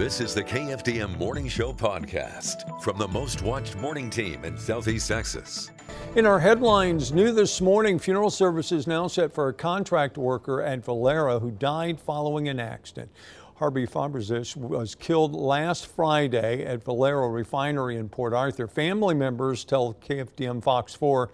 This is the KFDM Morning Show podcast from the most watched morning team in Southeast Texas. In our headlines, new this morning, funeral services now set for a contract worker at Valero who died following an accident. Harvey Fabregas was killed last Friday at Valero Refinery in Port Arthur. Family members tell KFDM Fox 4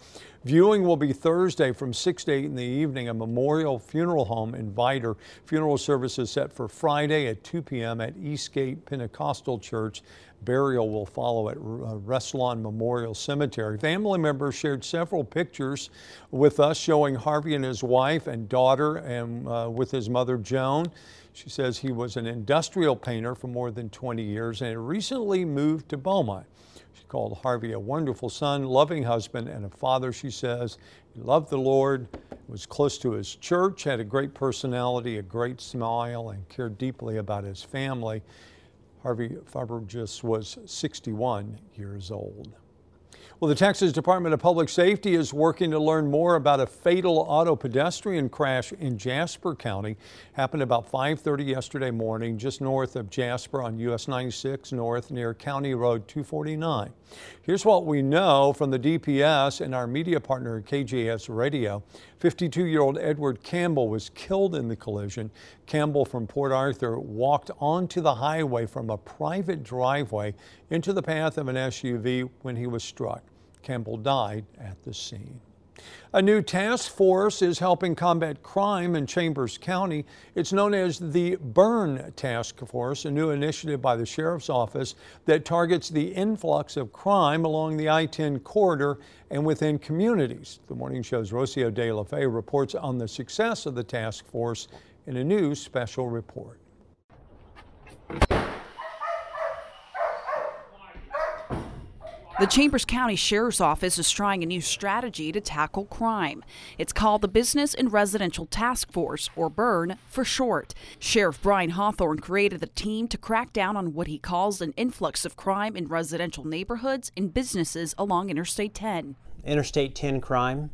viewing will be Thursday from 6 to 8 in the evening at Memorial Funeral Home in Vidor. Funeral services set for Friday at 2 p.m. at Eastgate Pentecostal Church. Burial will follow at uh, Reslon Memorial Cemetery. Family members shared several pictures with us showing Harvey and his wife and daughter and uh, with his mother Joan. She says he was an industrial painter for more than 20 years and recently moved to Beaumont. She called Harvey a wonderful son, loving husband, and a father, she says. He loved the Lord, was close to his church, had a great personality, a great smile, and cared deeply about his family. Harvey Fabregas was 61 years old. Well, the Texas Department of Public Safety is working to learn more about a fatal auto pedestrian crash in Jasper County. Happened about 5:30 yesterday morning, just north of Jasper on US 96 North near County Road 249. Here's what we know from the DPS and our media partner KJAS Radio. 52-year-old Edward Campbell was killed in the collision. Campbell from Port Arthur walked onto the highway from a private driveway into the path of an SUV when he was struck. Campbell died at the scene. A new task force is helping combat crime in Chambers County. It's known as the Burn Task Force, a new initiative by the Sheriff's Office that targets the influx of crime along the I 10 corridor and within communities. The morning show's Rocio de la Fe reports on the success of the task force in a new special report. The Chambers County Sheriff's Office is trying a new strategy to tackle crime. It's called the Business and Residential Task Force, or BURN for short. Sheriff Brian Hawthorne created the team to crack down on what he calls an influx of crime in residential neighborhoods and businesses along Interstate 10. Interstate 10 crime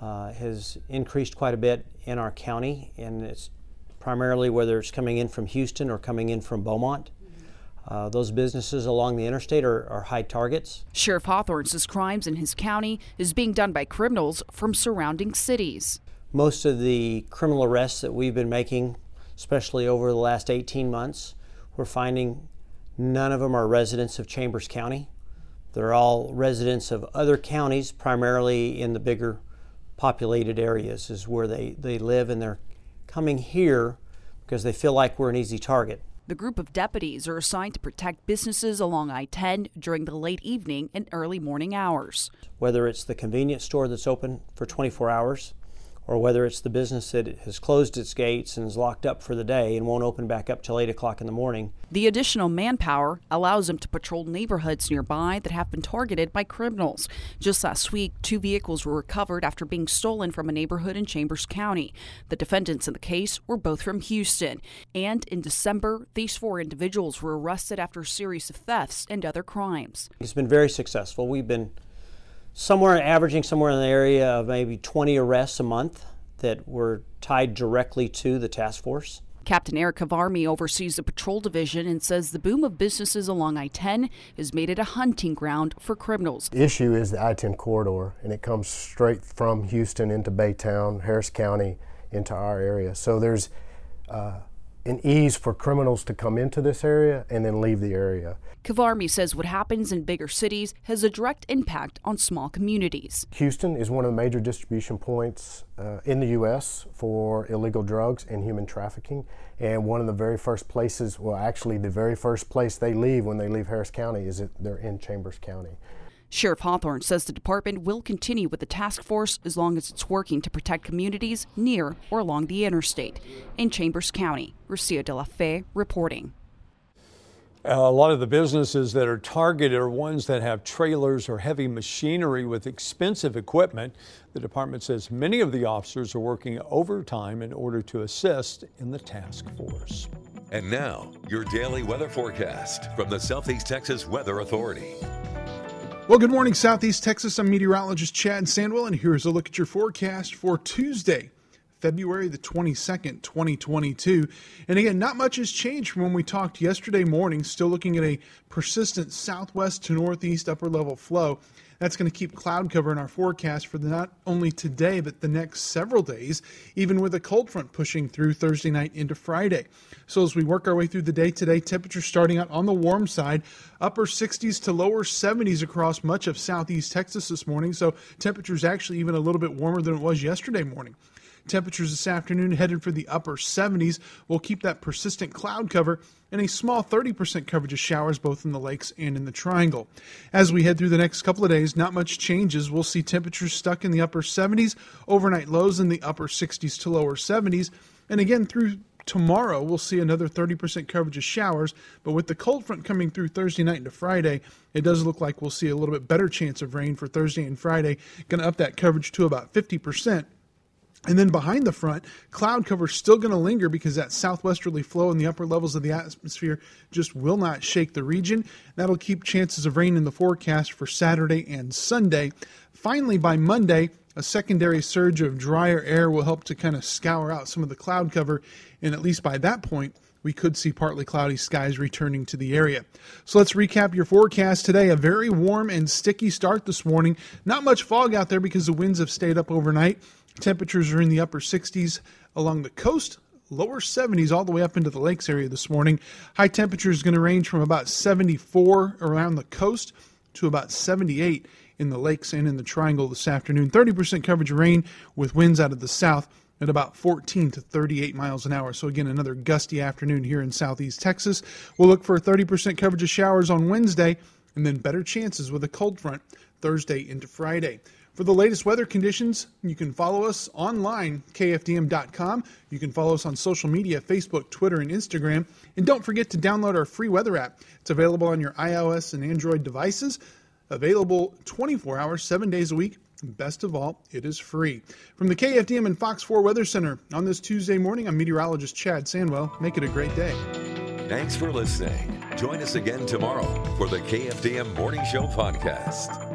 uh, has increased quite a bit in our county, and it's primarily whether it's coming in from Houston or coming in from Beaumont. Uh, those businesses along the interstate are, are, high targets. Sheriff Hawthorne says crimes in his county is being done by criminals from surrounding cities. Most of the criminal arrests that we've been making, especially over the last 18 months, we're finding none of them are residents of Chambers County. They're all residents of other counties, primarily in the bigger populated areas, is where they, they live, and they're coming here because they feel like we're an easy target. The group of deputies are assigned to protect businesses along I 10 during the late evening and early morning hours. Whether it's the convenience store that's open for 24 hours, or whether it's the business that has closed its gates and is locked up for the day and won't open back up till 8 o'clock in the morning. The additional manpower allows them to patrol neighborhoods nearby that have been targeted by criminals. Just last week, two vehicles were recovered after being stolen from a neighborhood in Chambers County. The defendants in the case were both from Houston. And in December, these four individuals were arrested after a series of thefts and other crimes. It's been very successful. We've been somewhere averaging somewhere in the area of maybe 20 arrests a month that were tied directly to the task force. Captain Eric Kavarmi oversees the patrol division and says the boom of businesses along I 10 has made it a hunting ground for criminals. The issue is the I 10 corridor, and it comes straight from Houston into Baytown, Harris County, into our area. So there's uh, an ease for criminals to come into this area and then leave the area. Kavarmi says what happens in bigger cities has a direct impact on small communities. Houston is one of the major distribution points uh, in the U.S. for illegal drugs and human trafficking. And one of the very first places, well, actually, the very first place they leave when they leave Harris County is that they're in Chambers County. Sheriff Hawthorne says the department will continue with the task force as long as it's working to protect communities near or along the interstate. In Chambers County, Rocio de la Fe reporting. Uh, a lot of the businesses that are targeted are ones that have trailers or heavy machinery with expensive equipment. The department says many of the officers are working overtime in order to assist in the task force. And now, your daily weather forecast from the Southeast Texas Weather Authority. Well, good morning, Southeast Texas. I'm meteorologist Chad Sandwell, and here's a look at your forecast for Tuesday, February the 22nd, 2022. And again, not much has changed from when we talked yesterday morning. Still looking at a persistent southwest to northeast upper level flow. That's going to keep cloud cover in our forecast for not only today, but the next several days, even with a cold front pushing through Thursday night into Friday. So, as we work our way through the day today, temperatures starting out on the warm side, upper 60s to lower 70s across much of southeast Texas this morning. So, temperatures actually even a little bit warmer than it was yesterday morning. Temperatures this afternoon headed for the upper 70s. We'll keep that persistent cloud cover and a small 30% coverage of showers both in the lakes and in the triangle. As we head through the next couple of days, not much changes. We'll see temperatures stuck in the upper 70s, overnight lows in the upper 60s to lower 70s. And again, through tomorrow, we'll see another 30% coverage of showers. But with the cold front coming through Thursday night into Friday, it does look like we'll see a little bit better chance of rain for Thursday and Friday. Going to up that coverage to about 50%. And then behind the front, cloud cover is still going to linger because that southwesterly flow in the upper levels of the atmosphere just will not shake the region. That'll keep chances of rain in the forecast for Saturday and Sunday. Finally, by Monday, a secondary surge of drier air will help to kind of scour out some of the cloud cover, and at least by that point, we could see partly cloudy skies returning to the area. So let's recap your forecast today. A very warm and sticky start this morning. Not much fog out there because the winds have stayed up overnight. Temperatures are in the upper 60s along the coast, lower 70s all the way up into the lakes area this morning. High temperature is going to range from about 74 around the coast to about 78 in the lakes and in the triangle this afternoon. 30% coverage of rain with winds out of the south at about 14 to 38 miles an hour. So, again, another gusty afternoon here in southeast Texas. We'll look for 30% coverage of showers on Wednesday and then better chances with a cold front Thursday into Friday. For the latest weather conditions, you can follow us online, kfdm.com. You can follow us on social media Facebook, Twitter, and Instagram. And don't forget to download our free weather app. It's available on your iOS and Android devices, available 24 hours, seven days a week. Best of all, it is free. From the KFDM and Fox 4 Weather Center on this Tuesday morning, I'm meteorologist Chad Sandwell. Make it a great day. Thanks for listening. Join us again tomorrow for the KFDM Morning Show podcast.